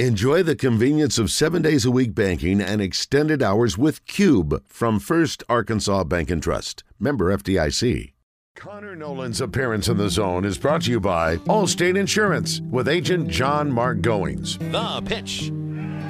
Enjoy the convenience of seven days a week banking and extended hours with Cube from First Arkansas Bank and Trust. Member FDIC. Connor Noland's appearance in the zone is brought to you by Allstate Insurance with agent John Mark Goings. The pitch.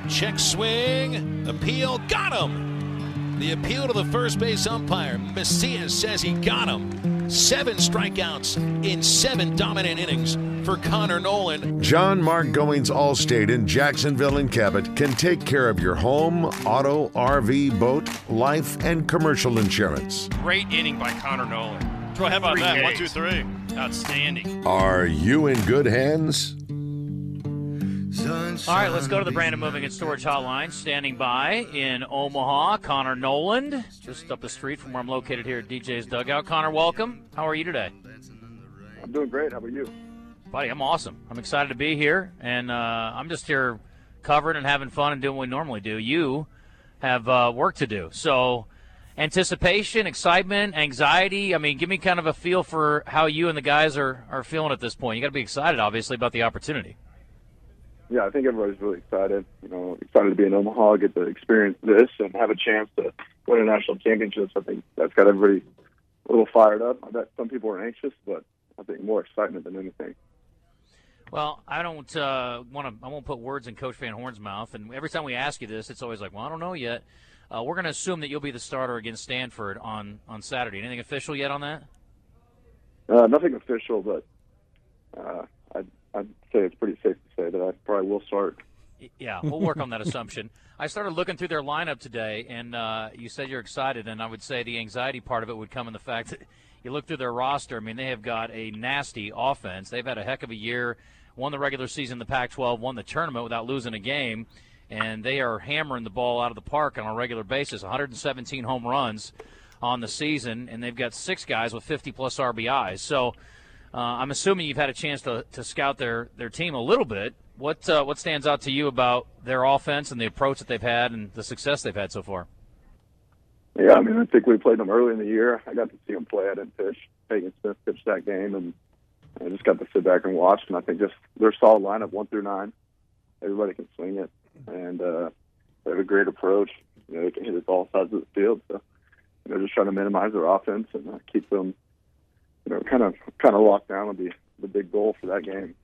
Check swing. Appeal. Got him. The appeal to the first base umpire. Macias says he got him. Seven strikeouts in seven dominant innings for Connor Noland. John Mark Goings Allstate in Jacksonville and Cabot can take care of your home, auto, RV, boat, life, and commercial insurance. Great inning by Connor Noland. How about three that? Ks. One, two, three. Outstanding. Are you in good hands? All right, let's go to the Brandon Moving and Storage Hotline. Standing by in Omaha, Connor Noland, just up the street from where I'm located here at DJ's Dugout. Connor, welcome. How are you today? I'm doing great. How about you? Buddy, I'm awesome. I'm excited to be here, and uh, I'm just here covering and having fun and doing what we normally do. You have uh, work to do. So, anticipation, excitement, anxiety. I mean, give me kind of a feel for how you and the guys are, are feeling at this point. You got to be excited, obviously, about the opportunity. Yeah, I think everybody's really excited. You know, excited to be in Omaha, get to experience this, and have a chance to win a national championship. I think that's got everybody a little fired up. I bet some people are anxious, but I think more excitement than anything. Well, I don't uh, want to. I won't put words in Coach Van Horn's mouth. And every time we ask you this, it's always like, "Well, I don't know yet." Uh, we're going to assume that you'll be the starter against Stanford on on Saturday. Anything official yet on that? Uh, nothing official, but uh, I'd, say it's pretty safe to say that I probably will start. Yeah, we'll work on that assumption. I started looking through their lineup today, and uh, you said you're excited, and I would say the anxiety part of it would come in the fact that you look through their roster. I mean, they have got a nasty offense. They've had a heck of a year. Won the regular season, the Pac-12, won the tournament without losing a game, and they are hammering the ball out of the park on a regular basis. 117 home runs on the season, and they've got six guys with 50 plus RBIs. So. Uh, I'm assuming you've had a chance to, to scout their, their team a little bit. What uh, what stands out to you about their offense and the approach that they've had and the success they've had so far? Yeah, I mean, I think we played them early in the year. I got to see them play. I didn't pitch. Peyton Smith pitched that game, and I just got to sit back and watch. And I think just their solid lineup, one through nine. Everybody can swing it, and uh, they have a great approach. You know, they can hit it all sides of the field. So, you know, just trying to minimize their offense and uh, keep them, you know, kind of kind of locked down would be the big goal for that game.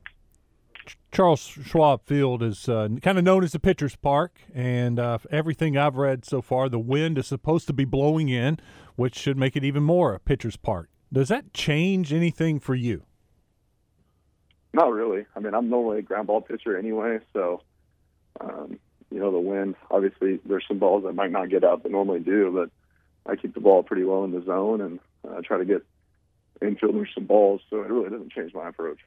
Charles Schwab Field is uh, kind of known as the pitcher's park, and uh, everything I've read so far, the wind is supposed to be blowing in, which should make it even more a pitcher's park. Does that change anything for you? Not really. I mean, I'm normally a ground ball pitcher anyway, so um, you know the wind. Obviously, there's some balls that might not get out that normally do, but I keep the ball pretty well in the zone and uh, try to get infielders some balls. So it really doesn't change my approach.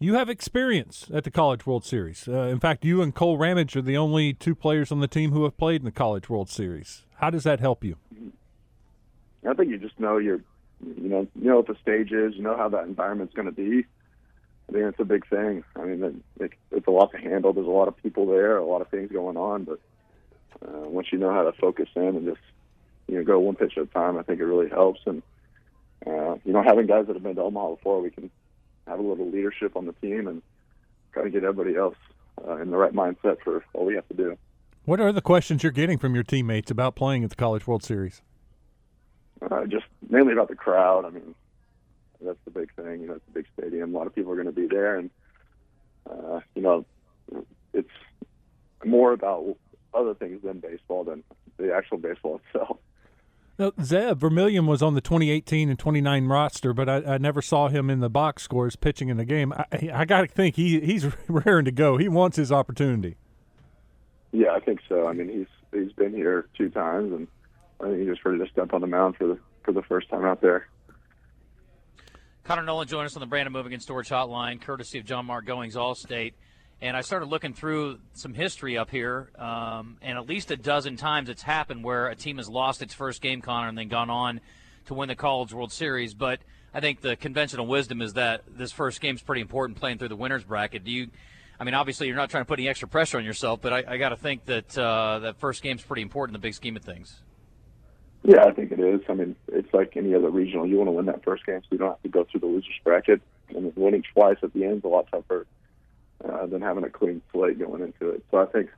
You have experience at the College World Series. Uh, in fact, you and Kole Ramage are the only two players on the team who have played in the College World Series. How does that help you? I think you just know you're, you know, you know what the stage is. You know how that environment's going to be. I think it's a big thing. I mean, it, it, it's a lot to handle. There's a lot of people there, a lot of things going on. But uh, once you know how to focus in and just, you know, go one pitch at a time, I think it really helps. And uh, you know, having guys that have been to Omaha before, we can have a little leadership on the team and try to get everybody else uh, in the right mindset for all we have to do. What are the questions you're getting from your teammates about playing at the College World Series? Uh, just mainly about the crowd. I mean, that's the big thing. You know, it's a big stadium. A lot of people are going to be there, and uh, you know, it's more about other things than baseball than the actual baseball itself. Now, Zeb Vermillion was on the 2018 and 29 roster, but I, I never saw him in the box scores pitching in the game. I, I got to think he he's raring to go. He wants his opportunity. Yeah, I think so. I mean, he's he's been here two times, and I think he's just ready to step on the mound for the for the first time out there. Connor Noland joined us on the Brandon Moving and Storage Hotline, courtesy of John Mark Goings Allstate. And I started looking through some history up here, um, and at least a dozen times it's happened where a team has lost its first game, Connor, and then gone on to win the College World Series. But I think the conventional wisdom is that this first game is pretty important playing through the winners bracket. Do you? I mean, obviously you're not trying to put any extra pressure on yourself, but I, I got to think that uh, that first game's pretty important in the big scheme of things. Yeah, I think it is. I mean, it's like any other regional. You want to win that first game so you don't have to go through the losers bracket. And winning twice at the end is a lot tougher uh, than having a clean slate going into it. So I think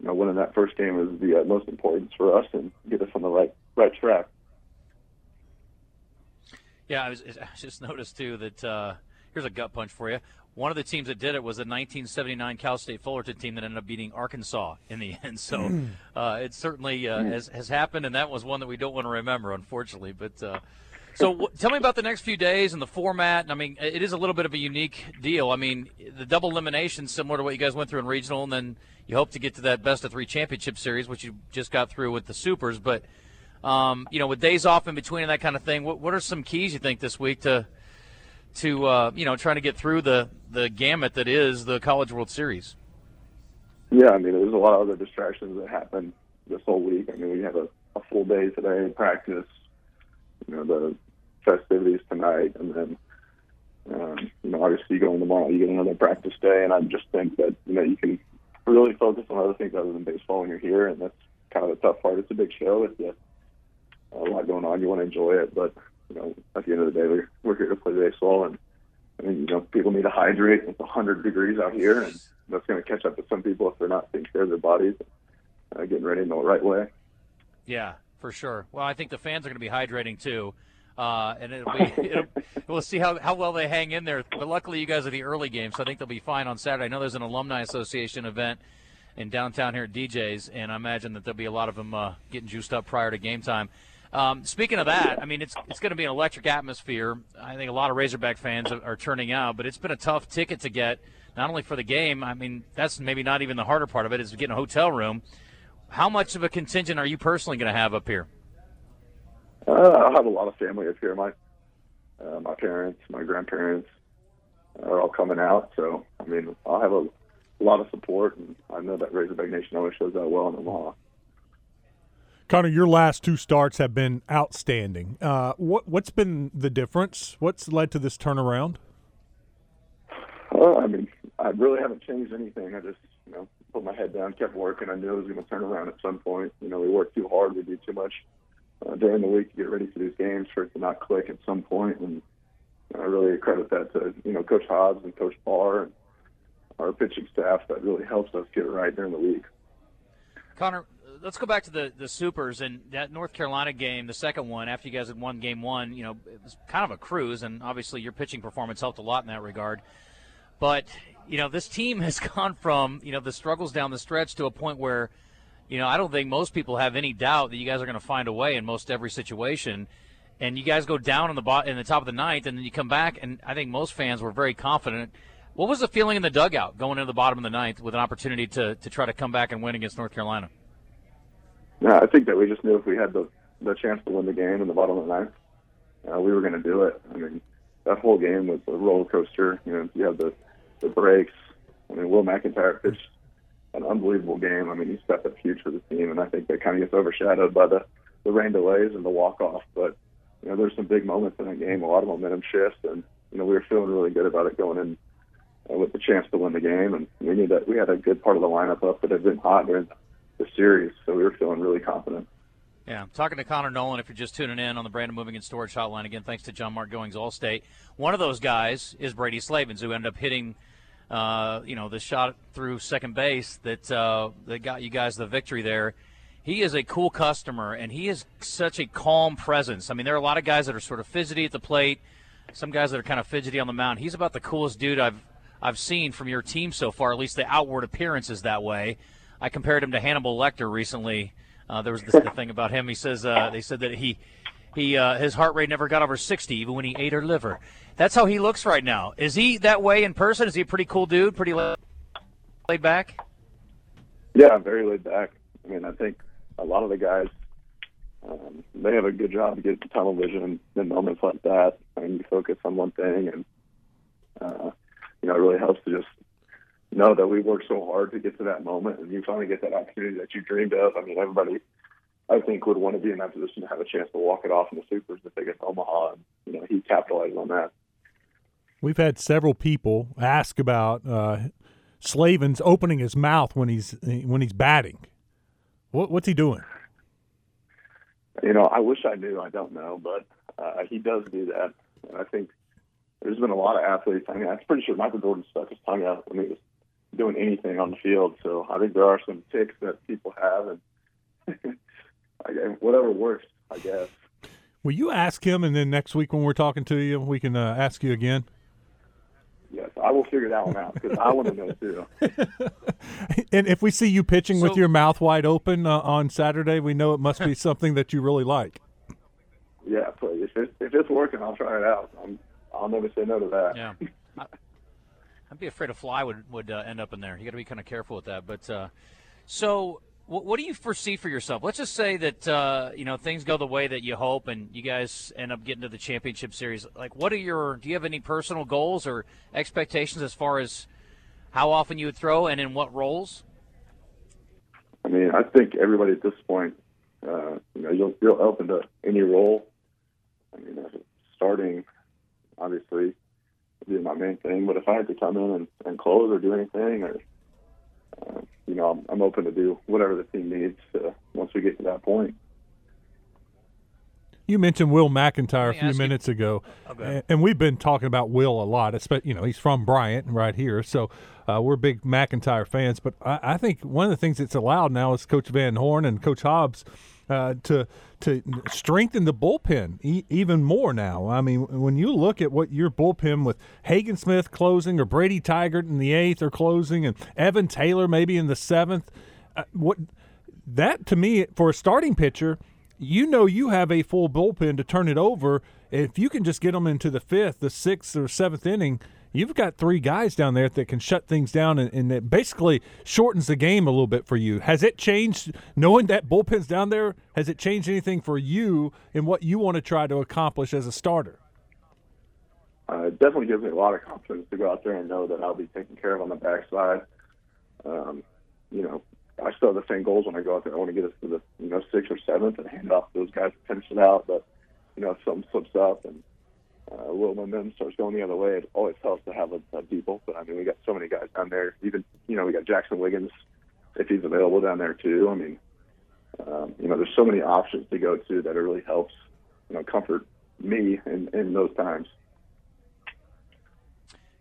you know winning that first game is the utmost importance for us and get us on the right right track. Yeah, I, was, I just noticed too that uh, here's a gut punch for you. One of the teams that did it was the 1979 Cal State Fullerton team that ended up beating Arkansas in the end. So Hmm. uh, it certainly uh, has, has happened, and that was one that we don't want to remember, unfortunately. But uh, so w- tell me about the next few days and the format. And I mean, it is a little bit of a unique deal. I mean, the double elimination, similar to what you guys went through in regional, and then you hope to get to that best of three championship series, which you just got through with the Supers. But um, you know, with days off in between and that kind of thing, what, what are some keys you think this week to to uh, you know trying to get through the the gamut that is the College World Series? Yeah, I mean, there's a lot of other distractions that happen this whole week. I mean, we have a, a full day today in practice, you know, the festivities tonight, and then, um, you know, obviously you go in tomorrow, you get another practice day, and I just think that, you know, you can really focus on other things other than baseball when you're here, and that's kind of the tough part. It's a big show. It's a, a lot going on. You want to enjoy it, but, you know, at the end of the day, we're, we're here to play baseball, and, I you know, people need to hydrate. It's 100 degrees out here, and that's going to catch up to some people if they're not taking care of their bodies, uh, getting ready in the right way. Yeah, for sure. Well, I think the fans are going to be hydrating too. Uh, and it'll be, it'll, we'll see how, how well they hang in there. But luckily, you guys are the early game, so I think they'll be fine on Saturday. I know there's an alumni association event in downtown here at DJ's, and I imagine that there'll be a lot of them uh, getting juiced up prior to game time. Um, speaking of that, I mean, it's it's going to be an electric atmosphere. I think a lot of Razorback fans are, are turning out, but it's been a tough ticket to get, not only for the game. I mean, that's maybe not even the harder part of it is getting a hotel room. How much of a contingent are you personally going to have up here? Uh, I have a lot of family up here. My uh, my parents, my grandparents are all coming out. So I mean, I'll have a, a lot of support, and I know that Razorback Nation always shows that well in the Omaha. Connor, your last two starts have been outstanding. Uh, what what's been the difference? What's led to this turnaround? Well, I mean, I really haven't changed anything. I just, you know, put my head down, kept working. I knew it was going to turn around at some point. You know, we worked too hard. We do too much uh, during the week to get ready for these games for it to not click at some point. And I really credit that to, you know, Coach Hobbs and Coach Barr and our pitching staff that really helps us get it right during the week. Connor, let's go back to the, the Supers and that North Carolina game, the second one, after you guys had won game one, you know, it was kind of a cruise, and obviously your pitching performance helped a lot in that regard. But, you know, this team has gone from, you know, the struggles down the stretch to a point where, you know, I don't think most people have any doubt that you guys are going to find a way in most every situation. And you guys go down in the bo- in the top of the ninth, and then you come back, and I think most fans were very confident. What was the feeling in the dugout going into the bottom of the ninth with an opportunity to, to try to come back and win against North Carolina? I think that we just knew if we had the the chance to win the game in the bottom of the ninth, uh, we were going to do it. I mean, that whole game was a roller coaster. You know, you have the the breaks. I mean, Will McIntyre pitched an unbelievable game. I mean, he stepped up huge for the team, and I think that kind of gets overshadowed by the the rain delays and the walk off. But you know, there's some big moments in that game, a lot of momentum shifts, and you know, we were feeling really good about it going in uh, with the chance to win the game, and we knew that we had a good part of the lineup up that had been hot during the series, so we were feeling really confident. Yeah, talking to Connor Noland. If you're just tuning in on the Brandon Moving and Storage Hotline again, thanks to John Mark Goings Allstate. One of those guys is Brady Slavens, who ended up hitting, uh, you know, the shot through second base that uh, that got you guys the victory there. He is a cool customer, and he is such a calm presence. I mean, there are a lot of guys that are sort of fidgety at the plate, some guys that are kind of fidgety on the mound. He's about the coolest dude I've I've seen from your team so far. At least the outward appearance is that way. I compared him to Hannibal Lecter recently. Uh, there was this the thing about him. He says uh, they said that he he uh, his heart rate never got over 60 even when he ate her liver. That's how he looks right now. Is he that way in person? Is he a pretty cool dude? Pretty laid back? Yeah, very laid back. I mean, I think a lot of the guys um, they have a good job to get tunnel vision in moments like that. Mean, you focus on one thing, and uh, you know, it really helps to just know that we worked so hard to get to that moment, and you finally get that opportunity that you dreamed of. I mean, everybody, I think, would want to be in that position to have a chance to walk it off in the supers if they get Omaha, and you know, he capitalized on that. We've had several people ask about uh, Slavens opening his mouth when he's when he's batting. What, what's he doing? You know, I wish I knew. I don't know, but uh, he does do that, and I think there's been a lot of athletes. I mean, I'm pretty sure Michael Jordan stuck his tongue out when he was doing anything on the field. So I think there are some ticks that people have, and whatever works, I guess. Will you ask him, and then next week when we're talking to you, we can uh, ask you again? Yes, I will figure that one out because I want to know too. and if we see you pitching So- with your mouth wide open uh, on Saturday, we know it must be something that you really like. Yeah, but if it's if it's working, I'll try it out. I'm, I'll never say no to that. Yeah. I, I'd be afraid a fly would would uh, end up in there. You got to be kind of careful with that. But uh, so, what, what do you foresee for yourself? Let's just say that uh, you know things go the way that you hope, and you guys end up getting to the championship series. Like, what are your? Do you have any personal goals or expectations as far as how often you would throw and in what roles? I mean, I think everybody at this point, uh, you know, you'll you'll open to any role. I mean, starting obviously would be my main thing. But if I had to come in and, and close or do anything, or uh, you know, I'm, I'm open to do whatever the team needs uh, once we get to that point. You mentioned Will McIntyre a few ask you- minutes ago, Okay. and, and we've been talking about Will a lot. Especially, you know, he's from Bryant right here, so uh, we're big McIntyre fans. But I, I think one of the things that's allowed now is Coach Van Horn and Coach Hobbs uh, to to strengthen the bullpen e- even more now. I mean, when you look at what your bullpen with Hagen Smith closing, or Brady Tygart in the eighth or closing, and Evan Taylor maybe in the seventh, uh, what that to me for a starting pitcher you know you have a full bullpen to turn it over. If you can just get them into the fifth, the sixth, or seventh inning, you've got three guys down there that can shut things down, and, and it basically shortens the game a little bit for you. Has it changed knowing that bullpen's down there? Has it changed anything for you in what you want to try to accomplish as a starter? Uh, it definitely gives me a lot of confidence to go out there and know that I'll be taken care of on the backside. Um, you know, I still have the same goals when I go out there. I want to get us to the you know sixth or seventh and hand off those guys to finish it out. But you know, if something slips up and uh, little momentum starts going the other way, it always helps to have a, a deep bullpen. I mean, we got so many guys down there. Even you know, we got Jaxon Wiggins if he's available down there too. I mean, um, you know, there's so many options to go to that it really helps. You know, comfort me in in those times.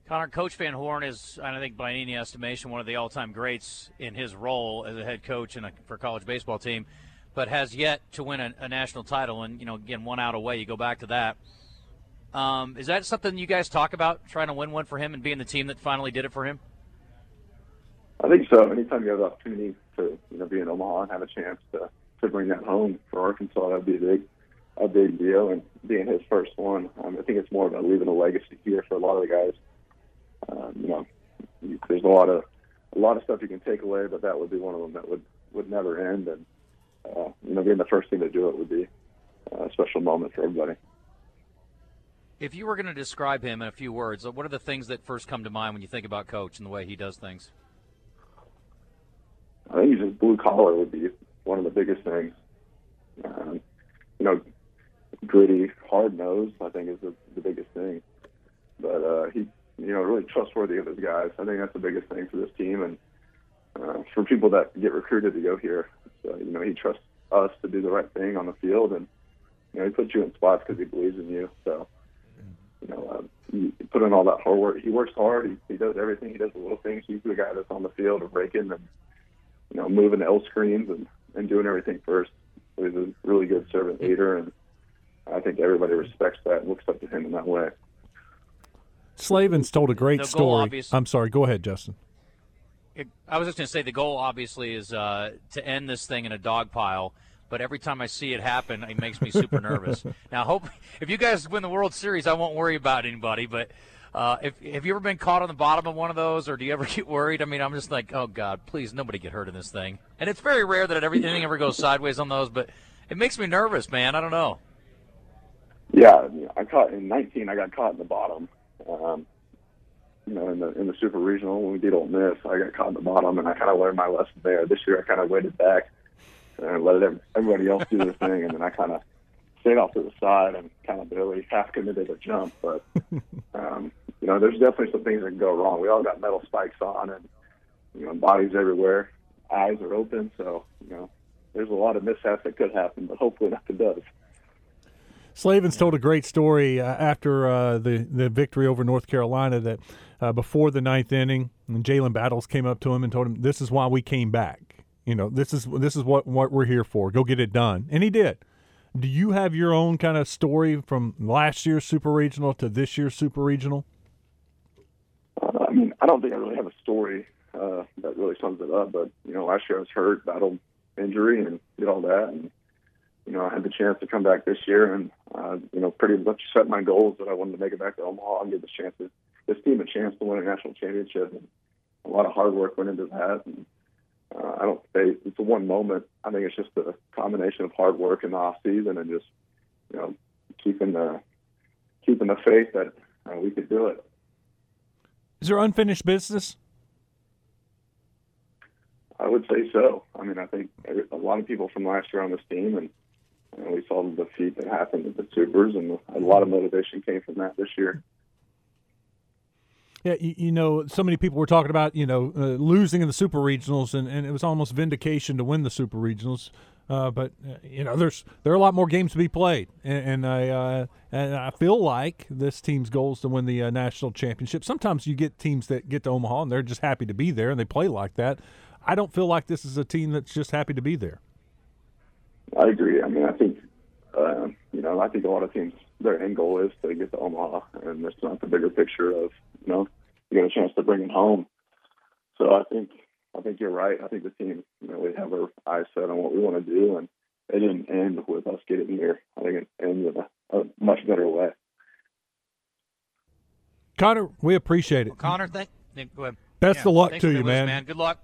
Connor, Coach Van Horn is, I think, by any estimation, one of the all-time greats in his role as a head coach in a, for a college baseball team, but has yet to win a, a national title. And you know, again, one out away. You go back to that. Um, is that something you guys talk about, trying to win one for him and being the team that finally did it for him? I think so. Anytime you have the opportunity to you know be in Omaha and have a chance to to bring that home for Arkansas, that'd be a big a big deal. And being his first one, um, I think it's more about leaving a legacy here for a lot of the guys. Um, you know, there's a lot of a lot of stuff you can take away, but that would be one of them that would would never end. And uh, you know, being the first thing to do it would be a special moment for everybody. If you were going to describe him in a few words, what are the things that first come to mind when you think about Coach and the way he does things? I think he's just blue collar would be one of the biggest things. Um, you know, gritty, hard nosed. I think is the, the biggest thing. But uh, he, you know, really trustworthy of his guys. I think that's the biggest thing for this team and uh, for people that get recruited to go here. So, you know, he trusts us to do the right thing on the field, and you know, he puts you in spots because he believes in you. So, you know, um, you put in all that hard work. He works hard. He, he does everything. He does the little things. He's the guy that's on the field of breaking and you know, moving the L screens and, and doing everything first. So he's a really good servant leader, and I think everybody respects that and looks up to him in that way. Slavens told a great The story. obvious- I'm sorry. Go ahead, Justin. I was just going to say the goal obviously is uh, to end this thing in a dog pile. But every time I see it happen, it makes me super nervous. Now, hope if you guys win the World Series, I won't worry about anybody. But uh, if have you ever been caught on the bottom of one of those, or do you ever get worried? I mean, I'm just like, oh God, please, nobody get hurt in this thing. And it's very rare that every, anything ever goes sideways on those, but it makes me nervous, man. I don't know. Yeah, I caught in 19. I got caught in the bottom. Um, you know, in the in the Super Regional when we did Ole Miss, I got caught in the bottom, and I kind of learned my lesson there. This year, I kind of waited back and let everybody else do their thing, and then I kind of stayed off to the side and kind of barely half committed a jump. But um, you know, there's definitely some things that can go wrong. We all got metal spikes on, and you know, bodies everywhere, eyes are open, so you know, there's a lot of mishaps that could happen, but hopefully nothing does. Slavens told a great story uh, after uh, the the victory over North Carolina that uh, before the ninth inning, and Jalen Battles came up to him and told him, "This is why we came back. You know, this is this is what what we're here for. Go get it done." And he did. Do you have your own kind of story from last year's Super Regional to this year's Super Regional? Uh, I mean, I don't think I really have a story uh, that really sums it up. But you know, last year I was hurt, battled injury, and did all that, and you know, I had the chance to come back this year, and uh, you know, pretty much set my goals that I wanted to make it back to Omaha and give this chance to, this team a chance to win a national championship. And a lot of hard work went into that, and I don't say it's a one moment. I think it's just a combination of hard work in the off season and just you know keeping the keeping the faith that uh, we could do it. Is there unfinished business? I would say so. I mean, I think a lot of people from last year on this team, and you know, we saw the defeat that happened at the Supers, and a lot of motivation came from that this year. Yeah, you, you, know, so many people were talking about you know uh, losing in the super regionals, and, and it was almost vindication to win the super regionals. Uh, but uh, you know, there's there are a lot more games to be played, and, and I uh, and I feel like this team's goal is to win the uh, national championship. Sometimes you get teams that get to Omaha and they're just happy to be there and they play like that. I don't feel like this is a team that's just happy to be there. I agree. I mean, I think uh, you know, I think a lot of teams their end goal is to get to Omaha, and it's not the bigger picture of you know you get a chance to bring it home. So I think I think you're right. I think the team, you know, we have our eyes set on what we want to do, and it didn't end with us getting here. I think it ended in a, a much better way. Connor, we appreciate it. Well, Connor, thank. Go ahead. Best yeah, of luck to you, man. man. Good luck.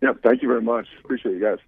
Yep. Thank you very much. Appreciate you guys.